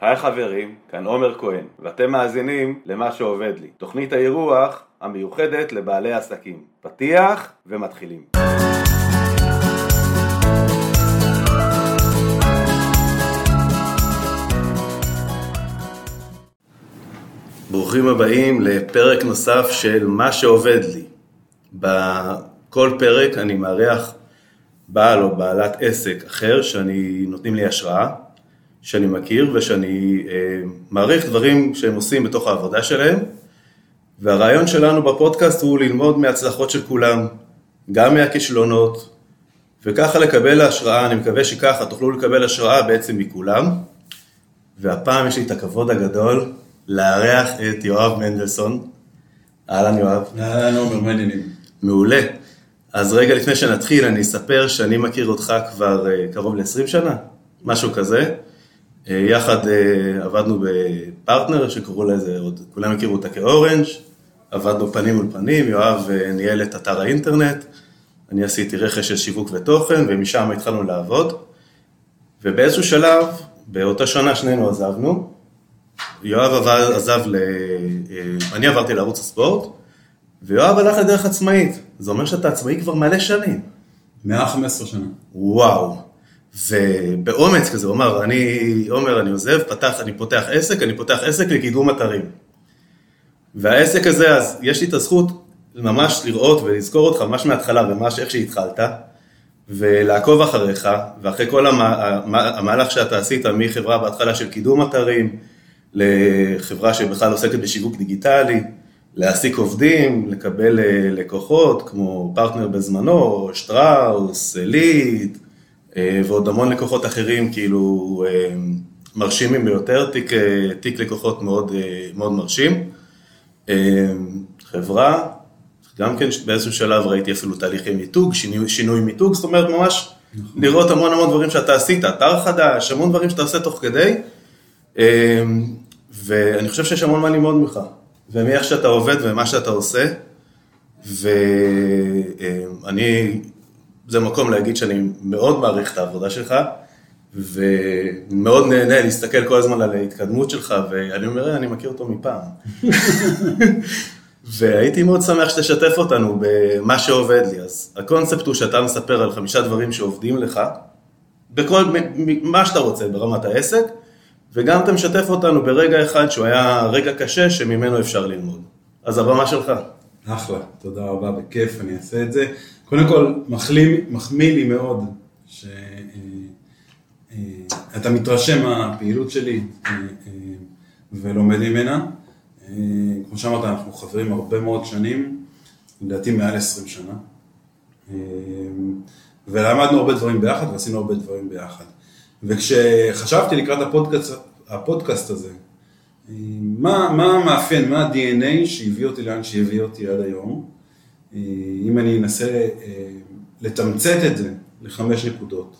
היי חברים, כאן עומר כהן, ואתם מאזינים למה שעובד לי, תוכנית האירוח המיוחדת לבעלי עסקים. פתיח ומתחילים. ברוכים הבאים לפרק נוסף של מה שעובד לי. בכל פרק אני מארח בעל או בעלת עסק אחר שאני נותנים לי השראה, שאני מכיר ושאני אה, מעריך דברים שהם עושים בתוך העבודה שלהם, והרעיון שלנו בפודקאסט הוא ללמוד מהצלחות של כולם, גם מהכישלונות, וככה לקבל השראה, אני מקווה שככה תוכלו לקבל השראה בעצם מכולם, והפעם יש לי את הכבוד הגדול לארח את יואב מנדלסון. אהלן יואב. אהלן עומר, מה העניינים? מעולה. אז רגע לפני שנתחיל, אני אספר שאני מכיר אותך כבר אה, קרוב ל-20 שנה, משהו כזה. אה, יחד אה, עבדנו בפרטנר שקראו לזה, עוד כולם הכירו אותה כאורנג', עבדנו פנים מול פנים, יואב ניהל את אתר האינטרנט, אני עשיתי רכש של שיווק ותוכן, ומשם התחלנו לעבוד. ובאיזשהו שלב, באותה שנה שנינו עזבנו, יואב עבד, עזב, ל... אני עברתי לערוץ הספורט, ויואב הלך לדרך עצמאית. זה אומר שאתה עצמאי כבר מלא שנים. 115 שנה. וואו. ובאומץ כזה, הוא אמר, אני, עומר, אני עוזב, פתח, אני פותח עסק, אני פותח עסק לקידום אתרים. והעסק הזה, אז יש לי את הזכות ממש לראות ולזכור אותך ממש מההתחלה, ממש איך שהתחלת, ולעקוב אחריך, ואחרי כל המהלך שאתה עשית מחברה בהתחלה של קידום אתרים, לחברה שבכלל עוסקת בשיווק דיגיטלי, להעסיק עובדים, לקבל אה, לקוחות כמו פרטנר בזמנו, שטראוס, עילית, אה, ועוד המון לקוחות אחרים, כאילו אה, מרשימים ביותר, תיק, תיק לקוחות מאוד, מאוד מרשים. חברה, גם כן באיזשהו שלב ראיתי אפילו תהליכי מיתוג, שינוי, שינוי מיתוג, זאת אומרת ממש נכון. לראות המון המון דברים שאתה עשית, אתר חדש, המון דברים שאתה עושה תוך כדי, ואני חושב שיש המון מה ללמוד ממך. ומאיך שאתה עובד ומה שאתה עושה, ואני, זה מקום להגיד שאני מאוד מעריך את העבודה שלך, ומאוד נהנה להסתכל כל הזמן על ההתקדמות שלך, ואני אומר, אני מכיר אותו מפעם. והייתי מאוד שמח שתשתף אותנו במה שעובד לי. אז הקונספט הוא שאתה מספר על חמישה דברים שעובדים לך, בכל, מה שאתה רוצה ברמת העסק, וגם אתה משתף אותנו ברגע אחד שהוא היה רגע קשה שממנו אפשר ללמוד. אז הבמה שלך. אחלה, תודה רבה, בכיף, אני אעשה את זה. קודם כל, מחמיא, מחמיא לי מאוד שאתה אה, אה, מתרשם מהפעילות שלי אה, ולומד ממנה. כמו שאמרת, אנחנו חברים הרבה מאוד שנים, לדעתי מעל 20 שנה. ולמדנו הרבה דברים ביחד ועשינו הרבה דברים ביחד. וכשחשבתי לקראת הפודקאסט, הפודקאסט הזה, מה, מה מאפיין, מה ה-DNA שהביא אותי לאן שהביא אותי עד היום, אם אני אנסה אה, לתמצת את זה לחמש נקודות.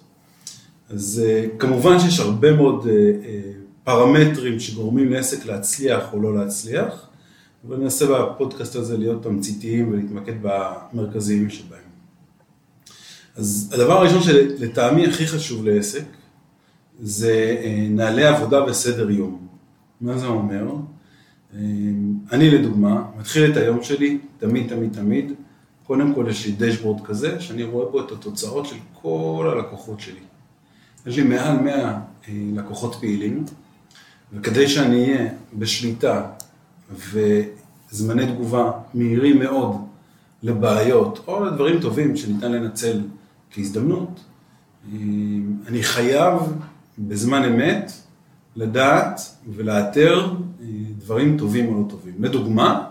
אז אה, כמובן שיש הרבה מאוד אה, פרמטרים שגורמים לעסק להצליח או לא להצליח, אבל ננסה בפודקאסט הזה להיות תמציתיים ולהתמקד במרכזיים שבהם. אז הדבר הראשון שלטעמי הכי חשוב לעסק, זה נהלי עבודה וסדר יום. מה זה אומר? אה, אני לדוגמה, מתחיל את היום שלי, תמיד, תמיד, תמיד, קודם כל יש לי דשבורד כזה, שאני רואה פה את התוצאות של כל הלקוחות שלי. יש לי מעל 100 אה, לקוחות פעילים, וכדי שאני אהיה בשליטה וזמני תגובה מהירים מאוד לבעיות, או לדברים טובים שניתן לנצל כהזדמנות, אני חייב בזמן אמת לדעת ולאתר דברים טובים או לא טובים. לדוגמה,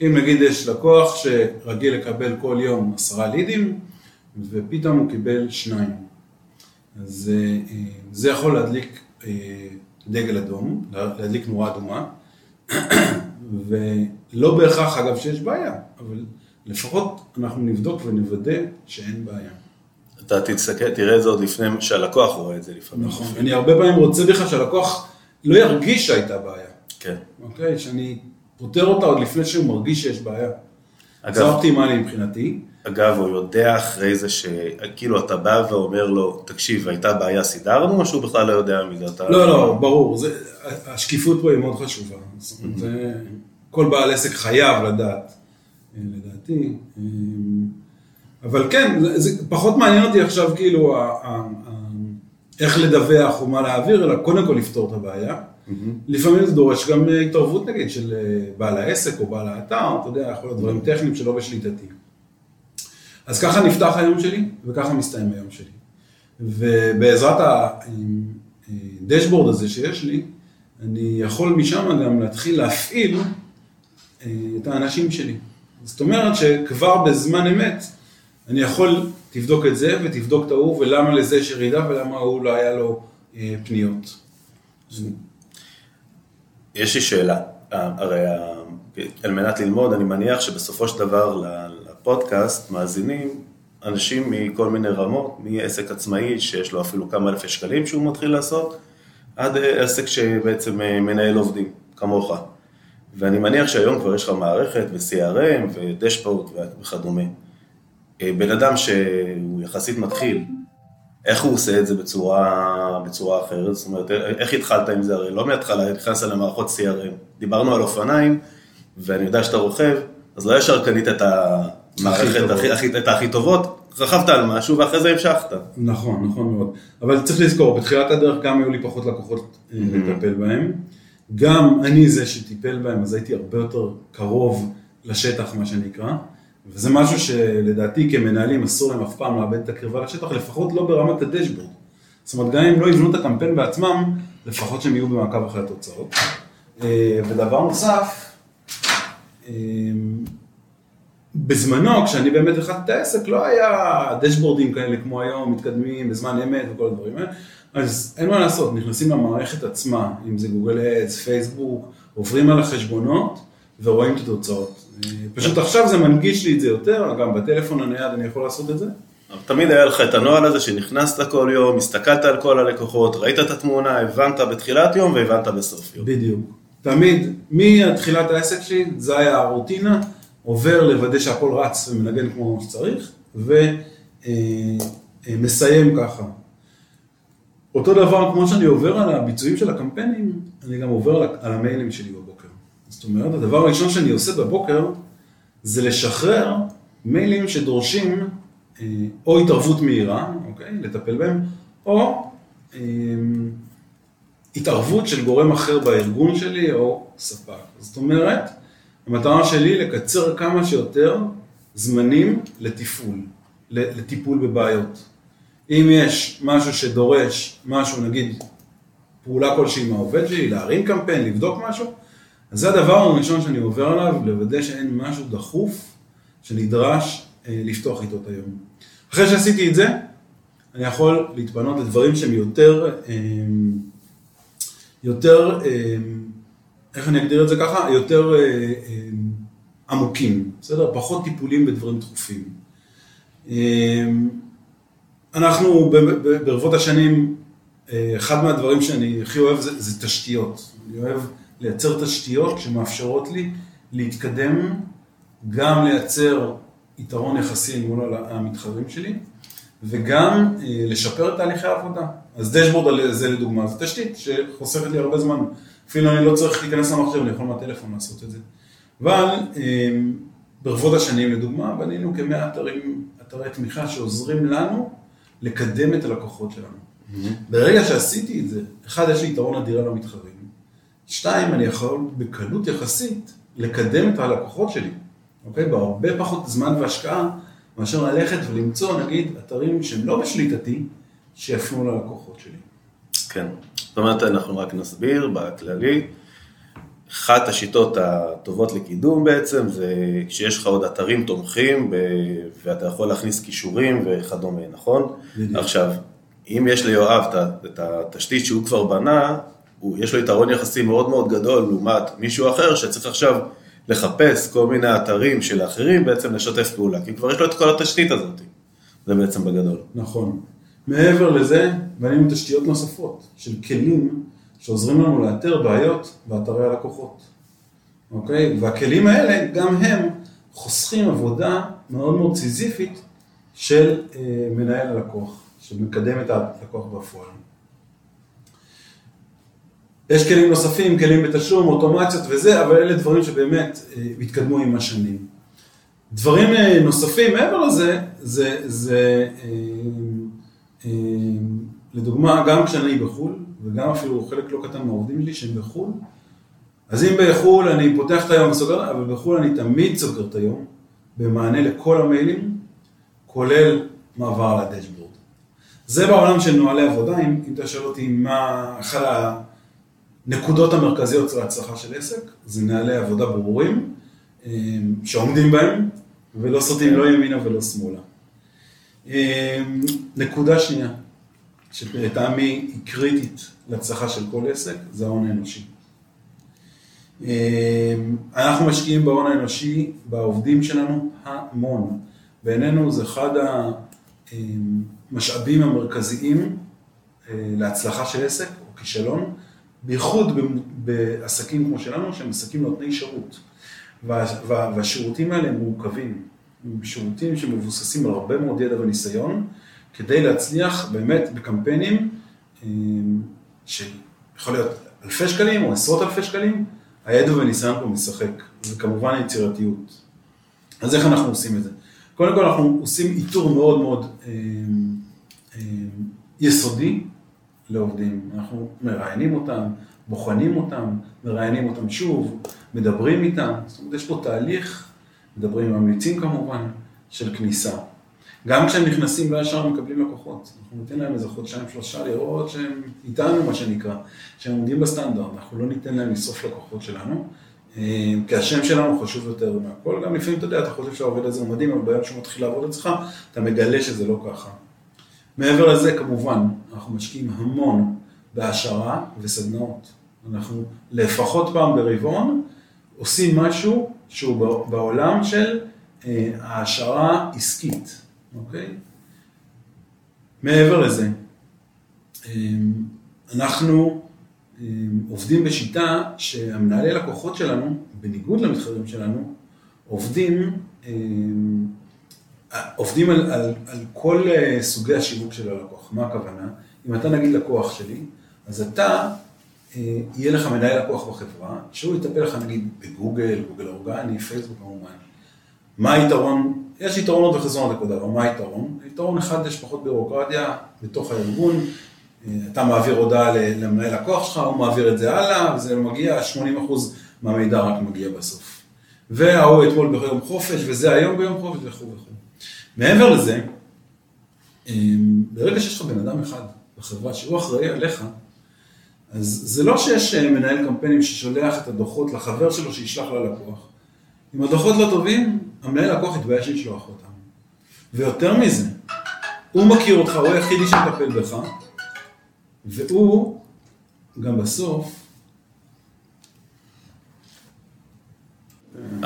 אם נגיד יש לקוח שרגיל לקבל כל יום עשרה לידים ופתאום הוא קיבל שניים, אז אה, אה, זה יכול להדליק דגל אדום, להדליק נורה אדומה, ולא בהכרח אגב שיש בעיה, אבל לפחות אנחנו נבדוק ונוודא שאין בעיה. אתה תסתכל, תראה את זה עוד לפני שהלקוח רואה את זה לפעמים. נכון, אני הרבה פעמים רוצה בכלל שהלקוח לא ירגיש שהייתה בעיה. כן. אוקיי? שאני פותר אותה עוד לפני שהוא מרגיש שיש בעיה. אגב, זה אופטימלי מבחינתי. אגב, הוא יודע אחרי זה שכאילו אתה בא ואומר לו, תקשיב, הייתה בעיה, סידרנו, או שהוא בכלל לא יודע מזה? אתה... לא, לא, ברור, זה, השקיפות פה היא מאוד חשובה. אומרת, זה, כל בעל עסק חייב לדעת, אה, לדעתי. אה, אבל כן, זה, זה פחות מעניין אותי עכשיו כאילו ה, ה, ה, איך לדווח או מה להעביר, אלא קודם כל לפתור את הבעיה. לפעמים זה דורש גם אה, התערבות נגיד של בעל העסק או בעל האתר, אתה יודע, יכול להיות דברים טכניים שלא בשליטתי. אז ככה נפתח היום שלי, וככה מסתיים היום שלי. ובעזרת הדשבורד הזה שיש לי, אני יכול משם גם להתחיל להפעיל אה, את האנשים שלי. זאת אומרת שכבר בזמן אמת, אני יכול, תבדוק את זה ותבדוק את ההוא, ולמה לזה יש ירידה ולמה ההוא לא היה לו אה, פניות. יש לי שאלה, אה, הרי על מנת ללמוד, אני מניח שבסופו של דבר לפודקאסט מאזינים אנשים מכל מיני רמות, מעסק עצמאי שיש לו אפילו כמה אלפי שקלים שהוא מתחיל לעשות, עד עסק שבעצם אה, מנהל עובדים, כמוך. ואני מניח שהיום כבר יש לך מערכת ו-CRM ודשבורד וכדומה. אה, בן אדם שהוא יחסית מתחיל, איך הוא עושה את זה בצורה, בצורה אחרת? זאת אומרת, איך התחלת עם זה? הרי לא מההתחלה נכנסת למערכות CRM. דיברנו על אופניים, ואני יודע שאתה רוכב, אז לא ישר קנית את המערכת הכי, הכי, את הכי טובות, רכבת על משהו ואחרי זה המשכת. נכון, נכון מאוד. אבל צריך לזכור, בתחילת הדרך גם היו לי פחות לקוחות אה, לטפל בהם. גם אני זה שטיפל בהם, אז הייתי הרבה יותר קרוב לשטח, מה שנקרא. וזה משהו שלדעתי כמנהלים אסור להם אף פעם לאבד את הקרבה לשטח, לפחות לא ברמת הדשבורד. זאת אומרת, גם אם לא יבנו את הקמפיין בעצמם, לפחות שהם יהיו במעקב אחרי התוצאות. אה, ודבר נוסף, אמ, בזמנו, כשאני באמת החלטתי את העסק, לא היה דשבורדים כאלה כמו היום, מתקדמים בזמן אמת וכל הדברים האלה, אז אין מה לעשות, נכנסים למערכת עצמה, אם זה גוגל אדס, פייסבוק, עוברים על החשבונות ורואים את התוצאות. אה, פשוט עכשיו זה מנגיש לי את זה יותר, גם בטלפון הנייד אני יכול לעשות את זה. תמיד היה לך את הנוהל הזה שנכנסת כל יום, הסתכלת על כל הלקוחות, ראית את התמונה, הבנת בתחילת יום והבנת בסוף יום. בדיוק. תמיד, מתחילת העסק שלי, זה היה הרוטינה, עובר לוודא שהכל רץ ומנגן כמו שצריך, ומסיים ככה. אותו דבר כמו שאני עובר על הביצועים של הקמפיינים, אני גם עובר על המיילים שלי. זאת אומרת, הדבר הראשון שאני עושה בבוקר, זה לשחרר מיילים שדורשים אה, או התערבות מהירה, אוקיי, לטפל בהם, או אה, התערבות של גורם אחר בארגון שלי או ספק. זאת אומרת, המטרה שלי לקצר כמה שיותר זמנים לתפעול, לטיפול בבעיות. אם יש משהו שדורש משהו, נגיד פעולה כלשהי מהעובד שלי, להרים קמפיין, לבדוק משהו, אז זה הדבר הראשון שאני עובר עליו, לוודא שאין משהו דחוף שנדרש אה, לפתוח איתו את היום. אחרי שעשיתי את זה, אני יכול להתפנות לדברים שהם יותר אה, יותר, אה, איך אני אגדיר את זה ככה? יותר אה, אה, עמוקים, בסדר? פחות טיפולים בדברים דחופים. אנחנו ברבות השנים, אחד מהדברים שאני הכי אוהב זה, זה תשתיות. אני אוהב לייצר תשתיות שמאפשרות לי להתקדם, גם לייצר יתרון יחסי מול המתחרים שלי, וגם לשפר את תהליכי העבודה. אז דשבורד זה לדוגמה, זו תשתית שחוסכת לי הרבה זמן. אפילו אני לא צריך להיכנס למחשב, אני יכול מהטלפון לעשות את זה. אבל אמ, ברבות השנים לדוגמה, בנינו כמאה אתרים, אתרי תמיכה שעוזרים לנו לקדם את הלקוחות שלנו. Mm-hmm. ברגע שעשיתי את זה, אחד, יש לי יתרון אדיר על המתחרים. שתיים, אני יכול בקלות יחסית לקדם את הלקוחות שלי, אוקיי? בהרבה פחות זמן והשקעה מאשר ללכת ולמצוא, נגיד, אתרים שהם לא בשליטתי, שיפנו ללקוחות שלי. כן, זאת אומרת, אנחנו רק נסביר בכללי. אחת השיטות הטובות לקידום בעצם זה כשיש לך עוד אתרים תומכים ואתה יכול להכניס כישורים וכדומה, נכון? בדיוק. עכשיו, אם יש ליואב את התשתית שהוא כבר בנה, הוא, יש לו יתרון יחסי מאוד מאוד גדול לעומת מישהו אחר שצריך עכשיו לחפש כל מיני אתרים של האחרים בעצם לשתף פעולה, כי כבר יש לו את כל התשתית הזאת, זה בעצם בגדול. נכון. מעבר לזה, בנינו תשתיות נוספות של כלים שעוזרים לנו לאתר בעיות באתרי הלקוחות, אוקיי? והכלים האלה, גם הם חוסכים עבודה מאוד מאוד סיזיפית של אה, מנהל הלקוח, שמקדם את הלקוח בפועל. יש כלים נוספים, כלים בתשלום, אוטומציות וזה, אבל אלה דברים שבאמת אה, התקדמו עם השנים. דברים אה, נוספים מעבר לזה, זה, זה אה, לדוגמה, גם כשאני בחו"ל, וגם אפילו חלק לא קטן מהעובדים שלי שהם בחו"ל, אז אם בחו"ל אני פותח את היום וסוגר, אבל בחו"ל אני תמיד סוגר את היום, במענה לכל המיילים, כולל מעבר לדשבורד. זה בעולם של נוהלי עבודה, אם, אם אתה שואל אותי מה אחת הנקודות המרכזיות להצלחה של עסק, זה נוהלי עבודה ברורים, אה, שעומדים בהם, ולא סוטים לא ימינה ולא שמאלה. אה, נקודה שנייה, שלטעמי היא קריטית להצלחה של כל עסק, זה ההון האנושי. אה, אנחנו משקיעים בהון האנושי, בעובדים שלנו, המון. בעינינו זה אחד המשאבים המרכזיים להצלחה של עסק או כישלון, בייחוד בעסקים כמו שלנו, שהם עסקים נותני שירות. והשירותים האלה הם מורכבים, הם שירותים שמבוססים על הרבה מאוד ידע וניסיון, כדי להצליח באמת בקמפיינים אה, שיכול להיות אלפי שקלים או עשרות אלפי שקלים, הידע והניסיון פה משחק, וכמובן יצירתיות. אז איך אנחנו עושים את זה? קודם כל אנחנו עושים איתור מאוד מאוד אה, אה, יסודי לעובדים. אנחנו מראיינים אותם, בוחנים אותם, מראיינים אותם שוב, מדברים איתם. זאת אומרת, יש פה תהליך, מדברים עם ממליצים כמובן, של כניסה. גם כשהם נכנסים לא ישר מקבלים לקוחות. אנחנו ניתן להם איזה חודשיים שלושה לראות שהם איתנו, מה שנקרא, שהם עומדים בסטנדרט. אנחנו לא ניתן להם לשרוף לקוחות שלנו. אה, כי השם שלנו חשוב יותר מהכל, גם לפעמים אתה יודע, אתה חושב שהעובד הזה מדהים, אבל ביום שהוא מתחיל לעבוד אצלך, אתה מגלה שזה לא ככה. מעבר לזה, כמובן, אנחנו משקיעים המון בהעשרה וסדנאות. אנחנו לפחות פעם ברבעון עושים משהו שהוא בעולם של אה, העשרה עסקית, אוקיי? מעבר לזה, אה, אנחנו עובדים בשיטה שהמנהלי לקוחות שלנו, בניגוד למתחרים שלנו, עובדים, אה, עובדים על, על, על כל אה, סוגי השיווק של הלקוח. מה הכוונה? אם אתה נגיד לקוח שלי, אז אתה, אה, יהיה לך מנהל לקוח בחברה, שהוא יטפל לך נגיד בגוגל, גוגל אורגני, פייסבוק כמובן. מה היתרון? יש יתרונות וחסרונות לכל דבר, מה היתרון? יתרון אחד, יש פחות בירוקרטיה בתוך הארגון, אתה מעביר הודעה למנהל לקוח שלך, הוא מעביר את זה הלאה, וזה מגיע, 80% מהמידע רק מגיע בסוף. וההוא אתמול ביום חופש, וזה היום ביום חופש, וכו' וכו'. מעבר לזה, אמ, ברגע שיש לך בן אדם אחד בחברה שהוא אחראי עליך, אז זה לא שיש אה, מנהל קמפיינים ששולח את הדוחות לחבר שלו שישלח ללקוח. אם הדוחות לא טובים, המנהל לקוח יתבייש לשלוח אותם. ויותר מזה, הוא מכיר אותך, הוא היחידי שמטפל בך, והוא גם בסוף...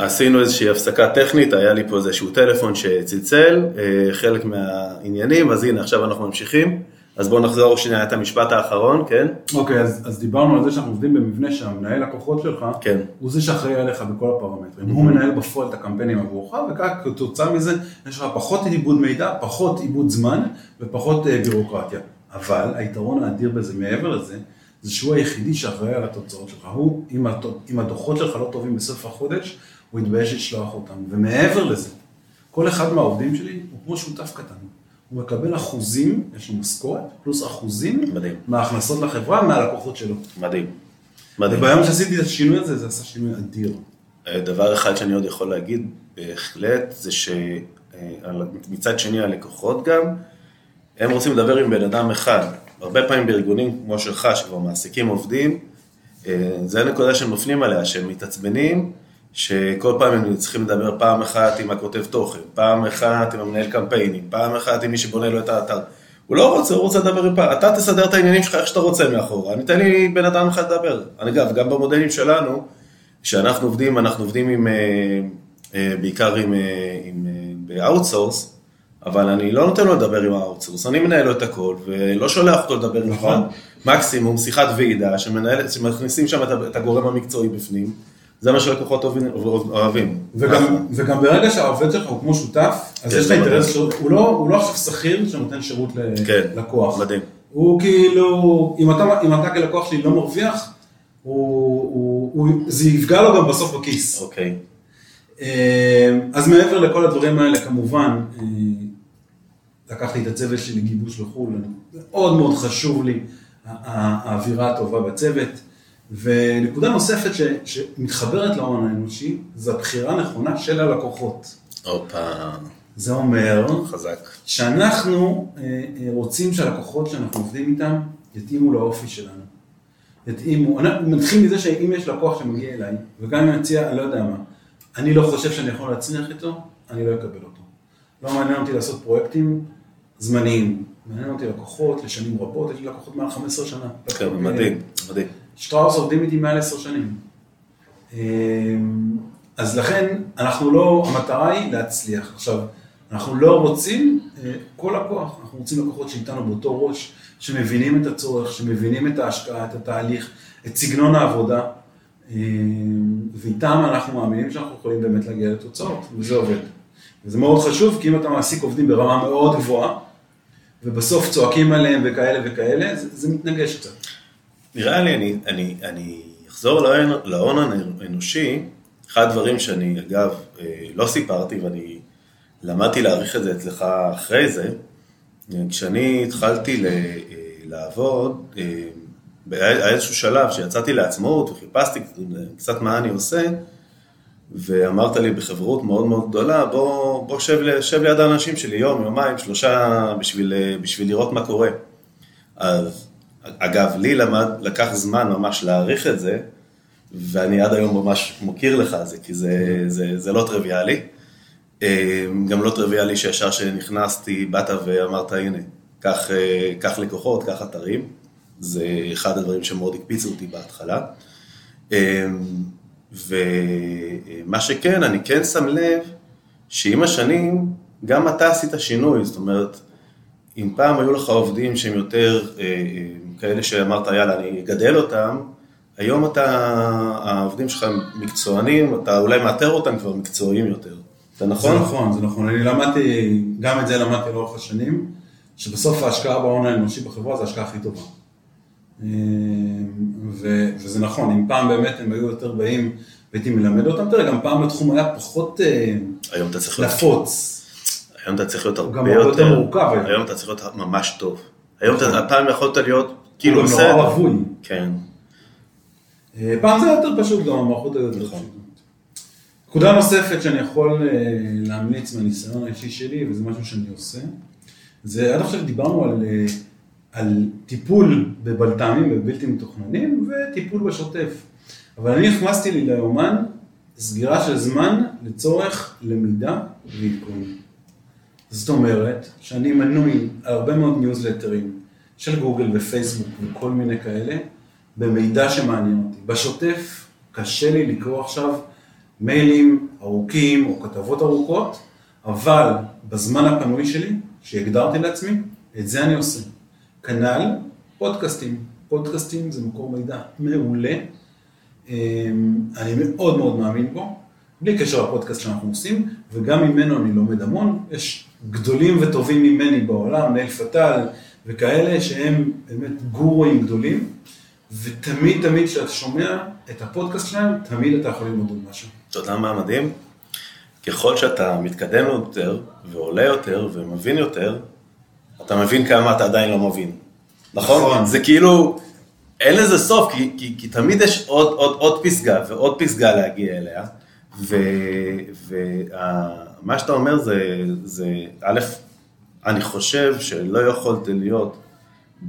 עשינו איזושהי הפסקה טכנית, היה לי פה איזשהו טלפון שצלצל, אה, חלק מהעניינים, אז הנה עכשיו אנחנו ממשיכים. אז בואו נחזור שנייה את המשפט האחרון, כן? אוקיי, okay, אז, אז דיברנו על זה שאנחנו עובדים במבנה שהמנהל לקוחות שלך, כן. הוא זה שאחראי עליך בכל הפרמטרים. Mm-hmm. הוא מנהל בפועל את הקמפיינים עבורך, וכתוצאה מזה יש לך פחות עיבוד מידע, פחות עיבוד זמן ופחות uh, בירוקרטיה. אבל היתרון האדיר בזה מעבר לזה, זה שהוא היחידי שאחראי על התוצאות שלך. הוא, אם הדוחות שלך לא טובים בסוף החודש, הוא יתבייש לשלוח אותם. ומעבר לזה, כל אחד מהעובדים שלי הוא כמו שותף קטן. הוא מקבל אחוזים, יש לו משכורת, פלוס אחוזים, מדהים. מההכנסות לחברה, מהלקוחות שלו. מדהים. מדהים. וביום שעשיתי את השינוי הזה, זה עשה שינוי אדיר. אה, דבר אחד שאני עוד יכול להגיד, בהחלט, זה שמצד שני הלקוחות גם, הם רוצים לדבר עם בן אדם אחד. הרבה פעמים בארגונים כמו שלך, שכבר מעסיקים עובדים, אה, זה הנקודה שהם נופלים עליה, שהם מתעצבנים, שכל פעם הם צריכים לדבר פעם אחת עם הכותב תוכן, פעם אחת עם המנהל קמפיינים, פעם אחת עם מי שבונה לו את האתר. הוא לא רוצה, הוא רוצה לדבר עם פעם, אתה תסדר את העניינים שלך איך שאתה רוצה מאחורה, אני אתן לי בן אדם אחד לדבר. אגב, גם במודלים שלנו, כשאנחנו עובדים, אנחנו עובדים עם, אה, אה, בעיקר עם, עם, ב outsource, אבל אני לא נותן לו לדבר עם ה outsource, אני מנהל לו את הכל, ולא שולח אותו לדבר נכון. מקסימום שיחת ועידה, שמכניסים שם את הגורם המקצועי בפנים, זה מה שלקוחות אוהבים-. וגם, וגם ברגע שהעובד שלך הוא כמו שותף, אז כן, יש לך אינטרס, הוא לא, הוא לא עכשיו שכיר שנותן שירות כן, ללקוח. מדהים. הוא כאילו, אם אתה, אם אתה כלקוח שלי לא מרוויח, הוא, הוא, הוא, זה יפגע לו גם בסוף בכיס. אוקיי. אה, אז מעבר לכל הדברים האלה, כמובן, אה, לקחתי את הצוות שלי לגיבוש לחו"ל, מאוד מאוד חשוב לי האווירה הטובה בצוות. ונקודה נוספת ש, שמתחברת להון האנושי, זה הבחירה הנכונה של הלקוחות. הופה, זה אומר חזק. שאנחנו אה, אה, רוצים שהלקוחות שאנחנו עובדים איתם יתאימו לאופי שלנו. יתאימו, אנחנו נתחיל מזה שאם יש לקוח שמגיע אליי, וגם אם אני מציע, אני לא יודע מה, אני לא חושב שאני יכול להצליח איתו, אני לא אקבל אותו. לא מעניין אותי לעשות פרויקטים זמניים, מעניין אותי לקוחות לשנים רבות, יש לי לקוחות מעל 15 שנה. כן, מדהים, מדהים. שטראוס עובדים איתי מעל 10 שנים. אמ, אז לכן, אנחנו לא, המטרה היא להצליח. עכשיו, אנחנו לא רוצים אה, כל לקוח, אנחנו רוצים לקוחות שאיתנו באותו ראש, שמבינים את הצורך, שמבינים את ההשקעה, את התהליך, את סגנון העבודה, אמ, ואיתם אנחנו מאמינים שאנחנו יכולים באמת להגיע לתוצאות, וזה עובד. וזה מאוד חשוב, כי אם אתה מעסיק עובדים ברמה מאוד גבוהה, ובסוף צועקים עליהם וכאלה וכאלה, זה, זה מתנגש קצת. נראה לי, אני, אני, אני אחזור להון, האנושי, אחד הדברים שאני אגב אה, לא סיפרתי ואני למדתי להעריך את זה אצלך אחרי זה, אה, כשאני התחלתי ל, אה, לעבוד, היה איזשהו שלב שיצאתי לעצמאות וחיפשתי קצת מה אני עושה, ואמרת לי בחברות מאוד מאוד גדולה, בוא, בוא שב, שב ליד האנשים שלי יום, יומיים, שלושה, בשביל, בשביל לראות מה קורה. אז אגב, לי למד, לקח זמן ממש להעריך את זה, ואני עד היום ממש מוקיר לך על זה, כי זה, זה, זה לא טריוויאלי. גם לא טריוויאלי שישר שנכנסתי, באת ואמרת, הנה, קח, קח לקוחות, קח אתרים. זה אחד הדברים שמאוד הקפיצו אותי בהתחלה. ומה שכן, אני כן שם לב שעם השנים, גם אתה עשית שינוי, זאת אומרת, אם פעם היו לך עובדים שהם יותר אה, כאלה שאמרת, יאללה, אני אגדל אותם, היום אתה, העובדים שלך הם מקצוענים, אתה אולי מאתר אותם כבר מקצועיים יותר. זה נכון? זה נכון, זה נכון. אני למדתי, גם את זה למדתי לאורך השנים, שבסוף ההשקעה בהון האנושי בחברה זה ההשקעה הכי טובה. ו, וזה נכון, אם פעם באמת הם היו יותר באים והייתי מלמד אותם, תראה, גם פעם התחום היה פחות היום אתה צריך להיות... היום אתה צריך להיות הרבה גם יותר... יותר מורכב היום. אתה צריך להיות ממש טוב. היום אתה, הפעם יכולת להיות כאילו בסדר. נורא רווי. כן. אה, פעם זה היה יותר פשוט, גם המערכות היו יותר נכון. פשוטות. נקודה נוספת שאני יכול אה, להמליץ מהניסיון האישי שלי, וזה משהו שאני עושה, זה עד עכשיו דיברנו על, אה, על טיפול בבלת"מים, בבלתי מתוכננים, וטיפול בשוטף. אבל אני הכנסתי לי ליומן סגירה של זמן לצורך למידה ועדכון. זאת אומרת שאני מנוי הרבה מאוד ניוזלטרים של גוגל ופייסבוק וכל מיני כאלה, במידע שמעניין אותי. בשוטף קשה לי לקרוא עכשיו מיילים ארוכים או כתבות ארוכות, אבל בזמן הפנוי שלי, שהגדרתי לעצמי, את זה אני עושה. כנ"ל פודקאסטים. פודקאסטים זה מקור מידע מעולה. אמ, אני מאוד מאוד מאמין בו, בלי קשר לפודקאסט שאנחנו עושים, וגם ממנו אני לומד המון. יש גדולים וטובים ממני בעולם, נייל פטל וכאלה, שהם באמת גורואים גדולים, ותמיד תמיד כשאתה שומע את הפודקאסט שלהם, תמיד אתה יכול ללמוד משהו. אתה יודע מה מדהים? ככל שאתה מתקדם יותר, ועולה יותר, ומבין יותר, אתה מבין כמה אתה עדיין לא מבין. נכון? נכון. זה כאילו, אין לזה סוף, כי, כי, כי תמיד יש עוד, עוד, עוד פסגה ועוד פסגה להגיע אליה, ומה שאתה אומר זה, זה, א', אני חושב שלא יכולת להיות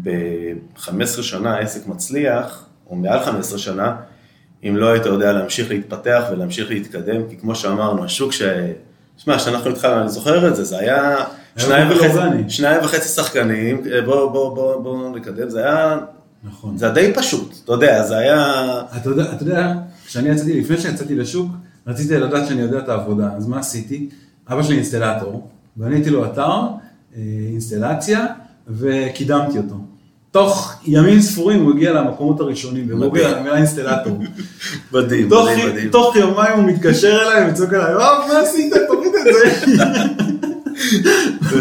ב-15 שנה עסק מצליח, או מעל 15 שנה, אם לא היית יודע להמשיך להתפתח ולהמשיך להתקדם, כי כמו שאמרנו, השוק ש... שמע, כשאנחנו התחלנו, אני זוכר את זה, זה היה שניים וחצי. שניים וחצי שחקנים, בואו בוא, בוא, בוא נקדם, זה היה, נכון. זה היה די פשוט, אתה יודע, זה היה, אתה יודע, אתה יודע, כשאני יצאתי, לפני שיצאתי לשוק, רציתי לדעת שאני יודע את העבודה, אז מה עשיתי? אבא שלי אינסטלטור, בניתי לו אתר, אה, אינסטלציה, וקידמתי אותו. תוך ימים ספורים הוא הגיע למקומות הראשונים, בגוגל. המילה אינסטלטור. מדהים, מדהים, מדהים. תוך יומיים הוא מתקשר אליי וצועק אליי, יואב, מה עשית? תוריד את זה.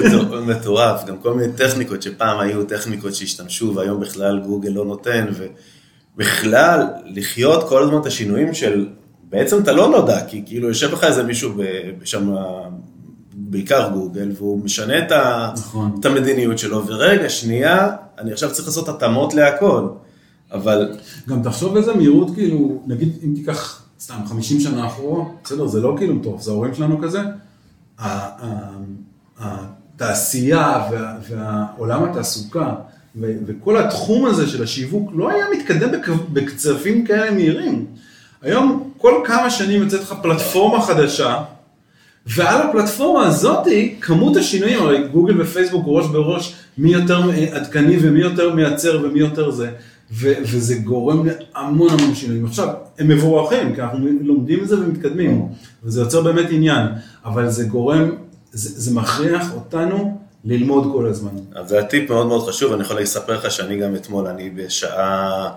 מטור- מטורף, גם כל מיני טכניקות שפעם היו טכניקות שהשתמשו והיום בכלל גוגל לא נותן, ובכלל לחיות כל הזמן את השינויים של, בעצם אתה לא נודע, כי כאילו יושב לך איזה מישהו שם, בעיקר גוגל, והוא משנה את, ה, נכון. את המדיניות שלו, ורגע, שנייה, אני עכשיו צריך לעשות התאמות להכל, אבל גם תחשוב איזה מהירות, כאילו, נגיד אם תיקח סתם 50 שנה אחורה, בסדר, זה לא כאילו מטורף, זה ההורים שלנו כזה, התעשייה וה- והעולם התעסוקה ו- וכל התחום הזה של השיווק לא היה מתקדם בק- בקצבים כאלה מהירים. היום כל כמה שנים יוצאת לך פלטפורמה חדשה, ועל הפלטפורמה הזאתי, כמות השינויים, הרי גוגל ופייסבוק ראש בראש, מי יותר עדכני ומי יותר מייצר ומי יותר זה, ו- וזה גורם להמון המון שינויים. עכשיו, הם מבורכים, כי אנחנו לומדים את זה ומתקדמים, וזה יוצר באמת עניין, אבל זה גורם, זה, זה מכריח אותנו ללמוד כל הזמן. אז זה הטיפ מאוד מאוד חשוב, אני יכול לספר לך שאני גם אתמול, אני בשעה,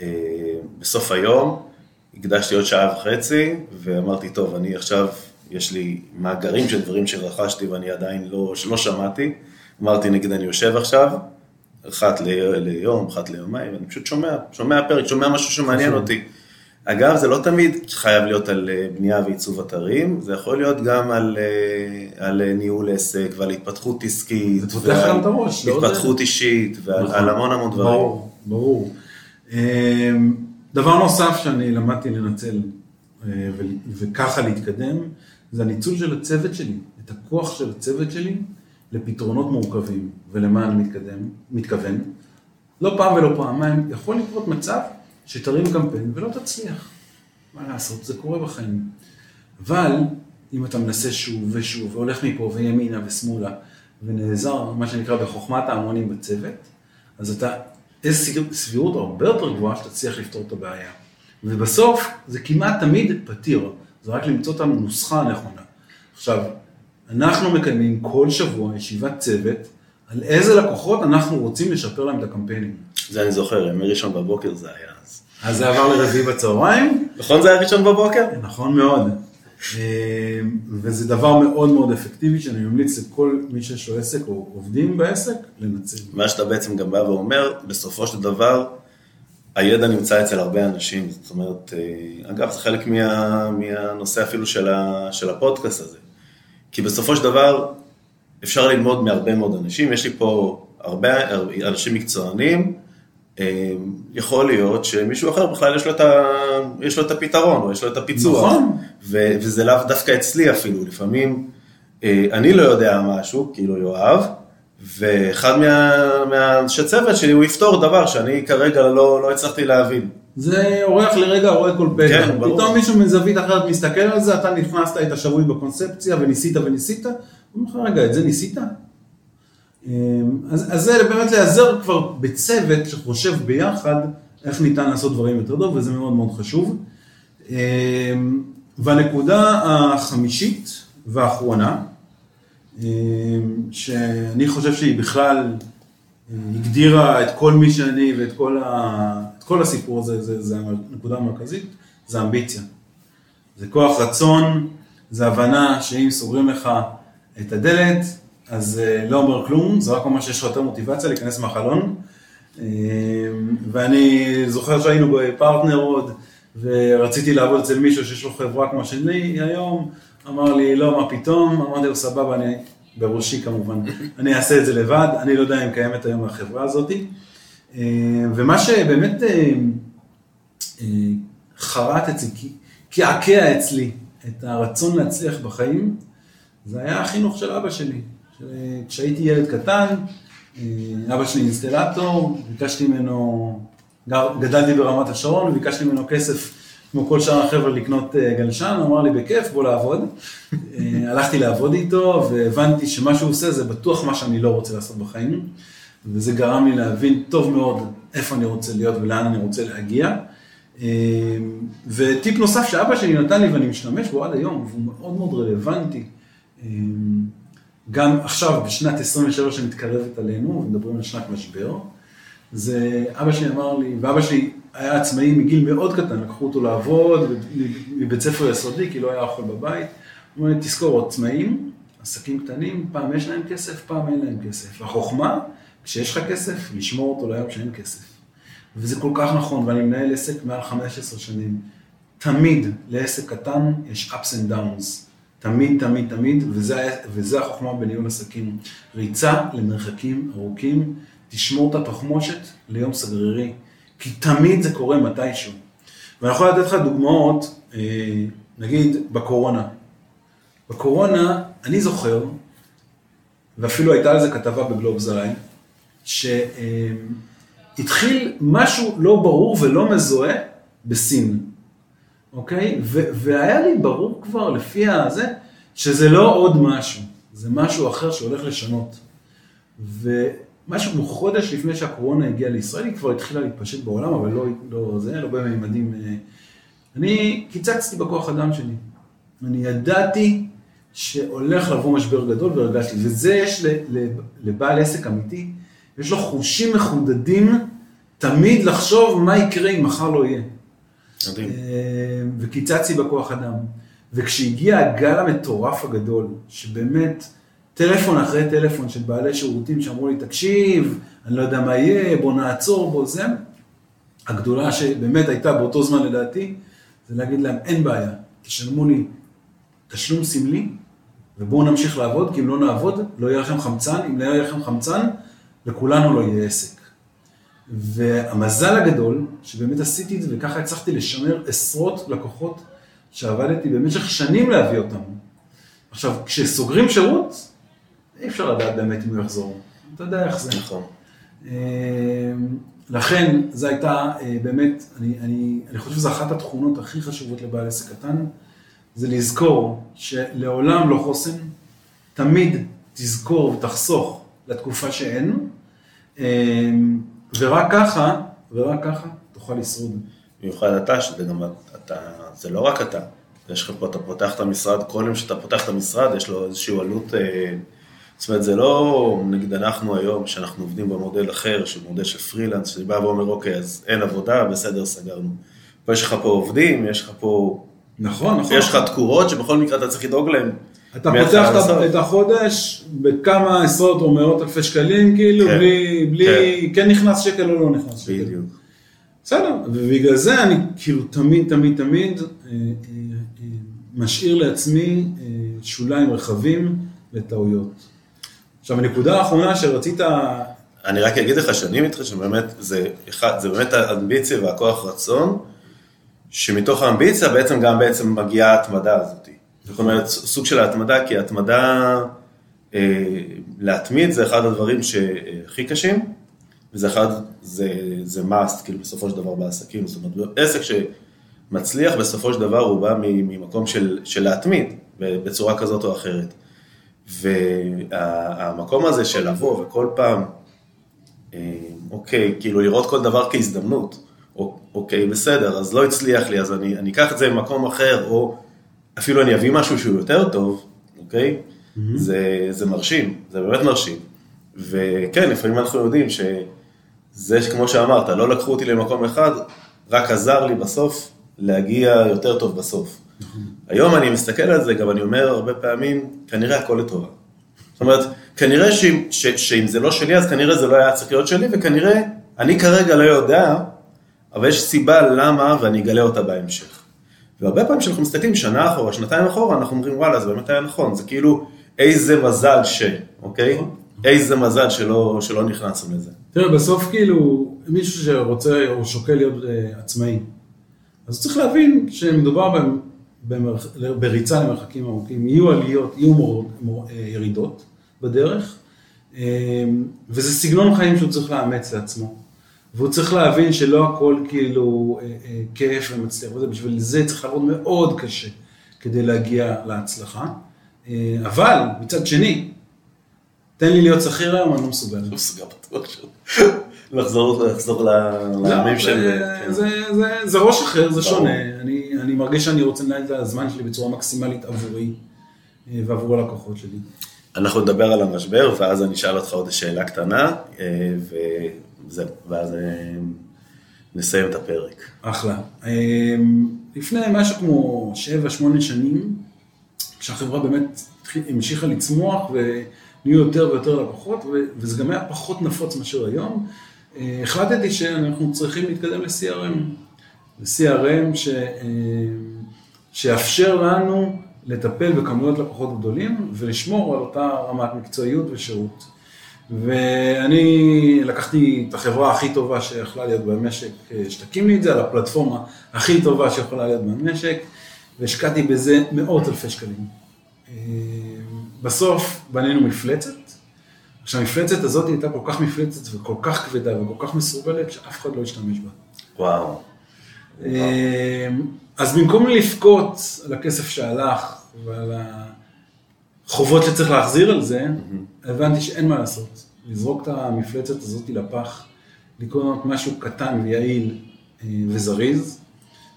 אה, בסוף היום, הקדשתי עוד שעה וחצי, ואמרתי, טוב, אני עכשיו, יש לי מאגרים של דברים שרכשתי ואני עדיין לא, שלא שמעתי. אמרתי, נגיד, אני יושב עכשיו, אחת ל- ליום, אחת ליומיים, ואני פשוט שומע, שומע פרק, שומע משהו שמעניין. אותי. אגב, זה לא תמיד חייב להיות על אה, בנייה ועיצוב אתרים, זה יכול להיות גם על, אה, על אה, ניהול עסק ועל התפתחות עסקית. זה פותח גם את הראש, לא? התפתחות אישית ועל נכון. המון המון דברים. ברור, ברור. דבר נוסף שאני למדתי לנצל אה, וככה להתקדם, זה הניצול של הצוות שלי, את הכוח של הצוות שלי לפתרונות מורכבים ולמה אני מתקדם, מתכוון. לא פעם ולא פעמיים, יכול לקרות מצב שתרים קמפיין ולא תצליח. מה לעשות, זה קורה בחיים. אבל אם אתה מנסה שוב ושוב, והולך מפה וימינה ושמאלה, ונעזר, מה שנקרא, בחוכמת ההמונים בצוות, אז אתה, יש סבירות הרבה יותר גבוהה שתצליח לפתור את הבעיה. ובסוף, זה כמעט תמיד פתיר, זה רק למצוא את הנוסחה הנכונה. עכשיו, אנחנו מקיימים כל שבוע ישיבת צוות, על איזה לקוחות אנחנו רוצים לשפר להם את הקמפיינים. זה אני זוכר, מראשון בבוקר זה היה אז. אז זה עבר לרביעי בצהריים, נכון זה היה ראשון בבוקר? נכון מאוד. אה, וזה דבר מאוד מאוד אפקטיבי שאני ממליץ לכל מי שיש לו עסק או עובדים בעסק לנצל. מה שאתה בעצם גם בא ואומר, בסופו של דבר, הידע נמצא אצל הרבה אנשים, זאת אומרת, אה, אגב, זה חלק מה, מהנושא אפילו של, ה, של הפודקאסט הזה. כי בסופו של דבר, אפשר ללמוד מהרבה מאוד אנשים, יש לי פה הרבה אנשים מקצוענים, יכול להיות שמישהו אחר בכלל יש לו את, ה, יש לו את הפתרון, או יש לו את הפיצוח. נכון. ו, וזה לאו דווקא אצלי אפילו, לפעמים אה, אני לא יודע משהו, כאילו יואב, ואחד מה- מהאנשי צוות שלי הוא יפתור דבר שאני כרגע לא, לא הצלחתי להבין. זה אורח לרגע רואה כל פגע. כן, ברור. פתאום מישהו מזווית אחרת מסתכל על זה, אתה נכנסת, היית שבוי בקונספציה וניסית וניסית, הוא אומר לך, רגע, את זה ניסית? אמ, אז, אז זה באמת להיעזר כבר בצוות שחושב ביחד איך ניתן לעשות דברים יותר טוב, וזה מאוד מאוד חשוב. אמ, והנקודה החמישית והאחרונה, אמ, שאני חושב שהיא בכלל אה, הגדירה את כל מי שאני ואת כל, ה... כל הסיפור הזה, זה, זה הנקודה המרכזית, זה אמביציה. זה כוח רצון, זה הבנה שאם סוגרים לך את הדלת, אז אה, לא אומר כלום, זה רק אומר שיש לך יותר מוטיבציה להיכנס מהחלון. אה, ואני זוכר שהיינו בפרטנר עוד, ורציתי לעבוד אצל מישהו שיש לו חברה כמו שלי היום, אמר לי, לא, מה פתאום, אמרתי לו, סבבה, אני, בראשי כמובן, אני אעשה את זה לבד, אני לא יודע אם קיימת היום החברה הזאת. אה, ומה שבאמת חרט אצלי, קעקע אצלי את הרצון להצליח בחיים, זה היה החינוך של אבא שלי. כשהייתי ילד קטן, אה, אבא שלי אינסטלטור, ביקשתי ממנו, גדלתי ברמת השרון, וביקשתי ממנו כסף, כמו כל שאר החבר'ה, לקנות אה, גלשן, הוא אמר לי, בכיף, בוא לעבוד. אה, הלכתי לעבוד איתו, והבנתי שמה שהוא עושה זה בטוח מה שאני לא רוצה לעשות בחיים, וזה גרם לי להבין טוב מאוד איפה אני רוצה להיות ולאן אני רוצה להגיע. וטיפ נוסף שאבא שלי נתן לי ואני משתמש בו עד היום, והוא מאוד מאוד רלוונטי. גם עכשיו, בשנת 27 שמתקרבת עלינו, מדברים על שנת משבר, זה אבא שלי אמר לי, ואבא שלי היה עצמאי מגיל מאוד קטן, לקחו אותו לעבוד מבית ספר יסודי, כי לא היה אוכל בבית. הוא אומר, תזכור, עצמאים, עסקים קטנים, פעם יש להם כסף, פעם אין להם כסף. החוכמה, כשיש לך כסף, לשמור אותו ליום שאין כסף. וזה כל כך נכון, ואני מנהל עסק מעל 15 שנים. תמיד לעסק קטן יש ups and downs. תמיד, תמיד, תמיד, וזה, וזה החוכמה בניהול עסקים. ריצה למרחקים ארוכים, תשמור את התחמושת ליום סגרירי, כי תמיד זה קורה מתישהו. ואני יכול לתת לך דוגמאות, אה, נגיד בקורונה. בקורונה, אני זוכר, ואפילו הייתה על זה כתבה בגלובס עליי, שהתחיל משהו לא ברור ולא מזוהה בסין, אוקיי? ו- והיה לי ברור כבר לפי הזה, שזה לא עוד משהו, זה משהו אחר שהולך לשנות. ומשהו כמו חודש לפני שהקורונה הגיעה לישראל, היא כבר התחילה להתפשט בעולם, אבל לא, לא זה, לא בממדים. אה, אני קיצצתי בכוח אדם שלי. אני ידעתי שהולך לבוא משבר גדול והרגשתי, וזה יש לבעל עסק אמיתי, יש לו חושים מחודדים תמיד לחשוב מה יקרה אם מחר לא יהיה. מדהים. אה, וקיצצתי בכוח אדם. וכשהגיע הגל המטורף הגדול, שבאמת טלפון אחרי טלפון של בעלי שירותים שאמרו לי, תקשיב, אני לא יודע מה יהיה, בוא נעצור, בוא זה, הגדולה שבאמת הייתה באותו זמן לדעתי, זה להגיד להם, אין בעיה, תשלמו לי תשלום סמלי, ובואו נמשיך לעבוד, כי אם לא נעבוד, לא יהיה לכם חמצן, אם לא יהיה לכם חמצן, לכולנו לא יהיה עסק. והמזל הגדול, שבאמת עשיתי את זה, וככה הצלחתי לשמר עשרות לקוחות שעבדתי במשך שנים להביא אותם. עכשיו, כשסוגרים שירות, אי אפשר לדעת באמת אם הוא יחזור. אתה יודע איך זה. נכון. אה, לכן, זו הייתה אה, באמת, אני, אני, אני חושב שזו אחת התכונות הכי חשובות לבעל עסק קטן, זה לזכור שלעולם לא חוסן, תמיד תזכור ותחסוך לתקופה שאין, אה, ורק ככה, ורק ככה תוכל לשרוד. במיוחד אתה, שזה גם, אתה, זה לא רק אתה, יש לך פה, אתה פותח את המשרד, כל יום שאתה פותח את המשרד, יש לו איזושהי עלות, אה, זאת אומרת, זה לא, נגיד אנחנו היום, שאנחנו עובדים במודל אחר, שהוא מודל של פרילנס, שאני בא ואומר, אוקיי, אז אין עבודה, בסדר, סגרנו. פה יש לך פה עובדים, יש לך פה... נכון, נכון. יש לך תקורות שבכל מקרה אתה צריך לדאוג להם. אתה פותח את החודש בכמה עשרות או מאות אלפי שקלים, כאילו, כן, בלי, בלי, כן. כן נכנס שקל או לא נכנס שקל. בדיוק. בסדר, ובגלל זה אני כאילו תמיד, תמיד, תמיד אה, אה, אה, משאיר לעצמי שוליים רחבים לטעויות. עכשיו, הנקודה האחרונה שרצית... אני רק אגיד לך שאני מתחשב, באמת, זה, אחד, זה באמת האמביציה והכוח רצון, שמתוך האמביציה בעצם גם בעצם מגיעה ההתמדה הזאת. זאת אומרת, סוג של ההתמדה, כי ההתמדה, אה, להתמיד זה אחד הדברים שהכי קשים, וזה אחד, זה, זה must, כאילו, בסופו של דבר בעסקים. זאת אומרת, עסק שמצליח, בסופו של דבר הוא בא ממקום של, של להתמיד, בצורה כזאת או אחרת. והמקום הזה של לבוא וכל פעם, אה, אוקיי, כאילו לראות כל דבר כהזדמנות, אוקיי, בסדר, אז לא הצליח לי, אז אני, אני אקח את זה ממקום אחר, או אפילו אני אביא משהו שהוא יותר טוב, אוקיי? Mm-hmm. זה, זה מרשים, זה באמת מרשים. וכן, לפעמים אנחנו יודעים שזה כמו שאמרת, לא לקחו אותי למקום אחד, רק עזר לי בסוף להגיע יותר טוב בסוף. Mm-hmm. היום אני מסתכל על זה, גם אני אומר הרבה פעמים, כנראה הכל לטובה. זאת אומרת, כנראה שאם, ש, שאם זה לא שלי, אז כנראה זה לא היה צריך להיות שלי, וכנראה, אני כרגע לא יודע, אבל יש סיבה למה, ואני אגלה אותה בהמשך. והרבה פעמים כשאנחנו מסתכלים שנה אחורה, שנתיים אחורה, אנחנו אומרים וואלה, זה באמת היה נכון, זה כאילו איזה מזל ש, אוקיי? איזה מזל שלא, שלא נכנסנו לזה. תראה, בסוף כאילו, מישהו שרוצה או שוקל להיות uh, עצמאי, אז צריך להבין שמדובר במרח... בריצה למרחקים ארוכים, יהיו עליות, יהיו מור... מור... אה, ירידות בדרך, אה, וזה סגנון חיים שהוא צריך לאמץ לעצמו. והוא צריך להבין שלא הכל כאילו אה, אה, כיף ומצליח וזה, בשביל זה צריך לעבוד מאוד קשה כדי להגיע להצלחה. אה, אבל מצד שני, תן לי להיות שכיר היום, אני לא מסוגל. לא מסוגל בטוח לחזור, לחזור לימים לא, של... כן. זה ראש אחר, זה שונה. אני מרגיש שאני רוצה לנהל את הזמן שלי בצורה מקסימלית עבורי ועבור הלקוחות שלי. אנחנו נדבר על המשבר, ואז אני אשאל אותך עוד שאלה קטנה, זהו, ואז אה, נסיים את הפרק. אחלה. אמ, לפני משהו כמו 7-8 שנים, כשהחברה באמת המשיכה לצמוח ונהיו יותר ויותר לקוחות, וזה גם היה פחות נפוץ מאשר היום, אה, החלטתי שאנחנו צריכים להתקדם ל-CRM. ל-CRM ש- אה, שיאפשר לנו לטפל בכמויות לקוחות גדולים ולשמור על אותה רמת מקצועיות ושירות. ואני לקחתי את החברה הכי טובה שיכולה להיות במשק, שתקים לי את זה על הפלטפורמה הכי טובה שיכולה להיות במשק, והשקעתי בזה מאות אלפי שקלים. אה, בסוף בנינו מפלצת, עכשיו המפלצת הזאת הייתה כל כך מפלצת וכל כך כבדה וכל כך מסורבלת שאף אחד לא השתמש בה. וואו. אה, אז במקום לבכות על הכסף שהלך ועל החובות שצריך להחזיר על זה, הבנתי שאין מה לעשות. לזרוק את המפלצת הזאת לפח, לקנות משהו קטן ויעיל אה, וזריז,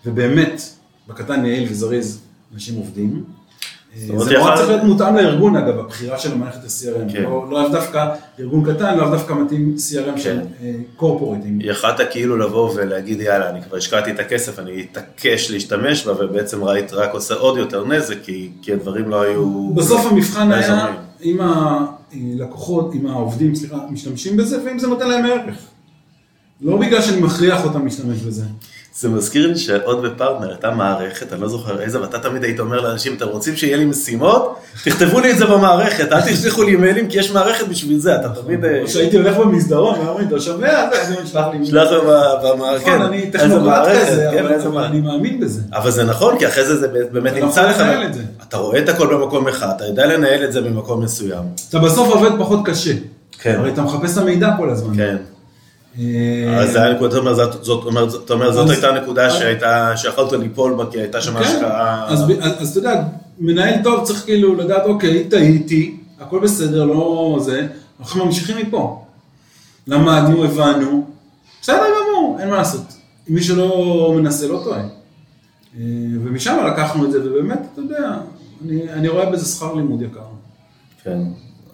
ובאמת, בקטן יעיל וזריז אנשים עובדים. אה, זה מאוד צריך להיות מותאם לארגון אגב, הבחירה של מערכת ה-CRM. כן. לא לא לאו דווקא ארגון קטן, לאו דווקא מתאים CRM של כן. קורפורטים. יכלת כאילו לבוא ולהגיד יאללה, אני כבר השקעתי את הכסף, אני אתעקש להשתמש בה, ובעצם ראית רק עושה עוד יותר נזק, כי, הדברים לא היו... בסוף המבחן לא היה. אם הלקוחות, אם העובדים, סליחה, משתמשים בזה, ואם זה נותן להם ערך. לא בגלל שאני מכריח אותם להשתמש בזה. זה מזכיר לי שעוד בפרטנר הייתה מערכת, אני לא זוכר איזה, ואתה תמיד היית אומר לאנשים, אתם רוצים שיהיה לי משימות? תכתבו לי את זה במערכת, אל תשלחו לי מיילים, כי יש מערכת בשביל זה, אתה תמיד... אה, או שהייתי הולך במסדרון, ואומרים, אתה שומע? אז אני שלח לי. שלח לו במערכת. נכון, אני טכנוקרט כזה, כן, אבל-. אני מאמין בזה. אבל זה נכון, כי אחרי זה זה באמת נמצא לך. אתה רואה את הכל במקום אחד, אתה יודע לנהל את זה במקום מסוים. אתה בסוף עובד פחות קשה. כן. הרי אתה מחפש את המידע כל הזמן. כן. אה, אז זה היה אתה אומר, זאת- אומרת, זאת הייתה נקודה שהייתה, שיכולת ליפול בה, כי הייתה שם כן, השקעה. אז, אתה יודע, מנהל טוב צריך כאילו לדעת, אוקיי, טעיתי, הכל בסדר, לא זה, אנחנו ממשיכים מפה. למדנו, הבנו, בסדר גמור, אין מה לעשות. מי שלא מנסה לא טועה. אה, ומשם לקחנו את זה, ובאמת, אתה יודע, אני, אני רואה בזה שכר לימוד יקר. כן,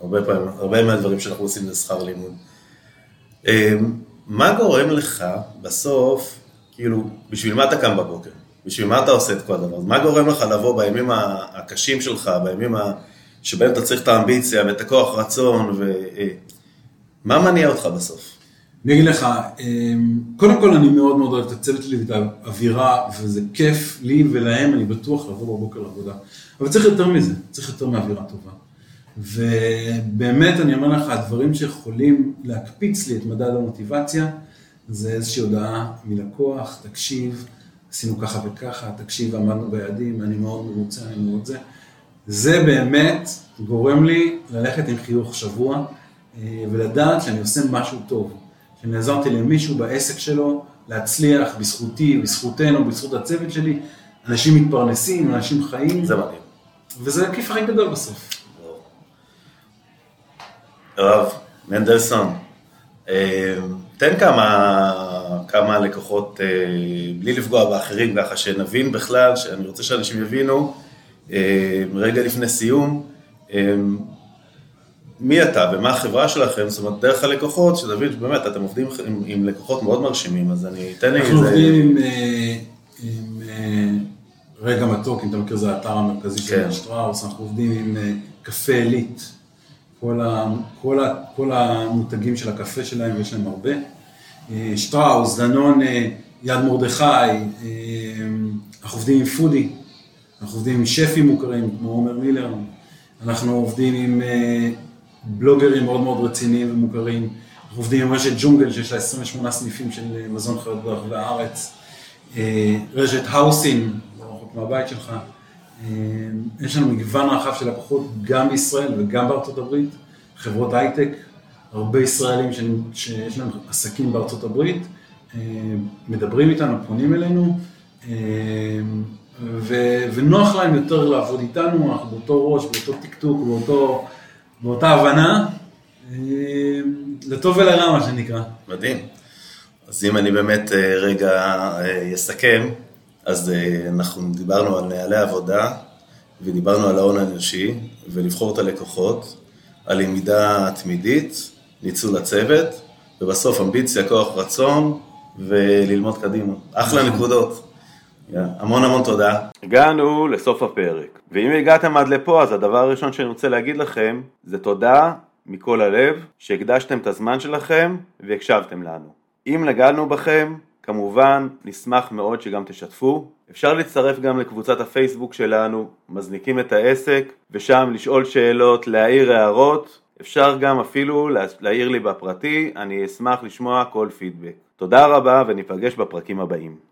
הרבה פעמים, הרבה מהדברים שאנחנו עושים זה שכר לימוד. מה גורם לך בסוף, כאילו, בשביל מה אתה קם בבוקר? בשביל מה אתה עושה את כל הדבר? מה גורם לך לבוא בימים הקשים שלך, בימים ה... שבהם אתה צריך את האמביציה ואת הכוח רצון, ומה מניע אותך בסוף? אני אגיד לך, אמ, קודם כל אני מאוד מאוד אוהב את הצוות שלי ואת האווירה, וזה כיף לי ולהם, אני בטוח לבוא בבוקר לעבודה. אבל צריך יותר מזה, צריך יותר מאווירה טובה. ובאמת, אני אומר לך, הדברים שיכולים להקפיץ לי את מדד המוטיבציה, זה איזושהי הודעה מלקוח, תקשיב, עשינו ככה וככה, תקשיב, עמדנו ביעדים, אני מאוד מרוצה, אני מאוד זה. זה באמת גורם לי ללכת עם חיוך שבוע אה, ולדעת שאני עושה משהו טוב, שאני עזרתי למישהו בעסק שלו להצליח בזכותי, בזכותנו, בזכות הצוות שלי, אנשים מתפרנסים, אנשים חיים, זה מדהים. וזה הכיף הכי גדול בסוף. הרב מנדלסון, אה, תן כמה, כמה לקוחות, אה, בלי לפגוע באחרים, ככה שנבין בכלל, שאני רוצה שאנשים יבינו, אה, רגע לפני סיום, מי אתה ומה החברה שלכם, זאת אומרת, דרך הלקוחות, שתבין שבאמת אתם עובדים עם, עם לקוחות מאוד מרשימים, אז אני אתן לי אנחנו איזה... עובדים עם, עם רגע מתוק, אם אתה מכיר, זה האתר המרכזי כן. של שטראוס, אנחנו עובדים עם קפה עילית, כל, ה, כל, ה, כל המותגים של הקפה שלהם, ויש להם הרבה. אה, שטראוס, דנון, אה, יד מרדכי, אה, אנחנו עובדים עם פודי, אנחנו עובדים עם שפים מוכרים, כמו עומר מילר, אנחנו עובדים עם בלוגרים מאוד מאוד רציניים ומוכרים, אנחנו עובדים עם רשת ג'ונגל שיש לה 28 סניפים של מזון חיות ברחבי הארץ, רשת האוסין, לא רחוק מהבית שלך, יש לנו מגוון רחב של לקוחות גם בישראל וגם בארצות הברית, חברות הייטק, הרבה ישראלים שיש להם עסקים בארצות הברית, אה, מדברים איתנו, פונים אלינו, אה, ו- ונוח להם יותר לעבוד איתנו, אנחנו באותו ראש, באותו טקטוק, באותו, באותה הבנה, אה, לטוב ולרע מה שנקרא. מדהים. אז אם אני באמת אה, רגע אה, אסכם, אז אה, אנחנו דיברנו על נהלי עבודה, ודיברנו על ההון האנושי, ולבחור את הלקוחות, על למידה תמידית, ניצול הצוות, ובסוף אמביציה, כוח רצון, וללמוד קדימה. אחלה נקודות. המון המון תודה. הגענו לסוף הפרק, ואם הגעתם עד לפה, אז הדבר הראשון שאני רוצה להגיד לכם, זה תודה מכל הלב, שהקדשתם את הזמן שלכם והקשבתם לנו. אם נגענו בכם, כמובן, נשמח מאוד שגם תשתפו. אפשר להצטרף גם לקבוצת הפייסבוק שלנו, מזניקים את העסק, ושם לשאול שאלות, להעיר הערות. אפשר גם אפילו להעיר לי בפרטי, אני אשמח לשמוע כל פידבק. תודה רבה וניפגש בפרקים הבאים.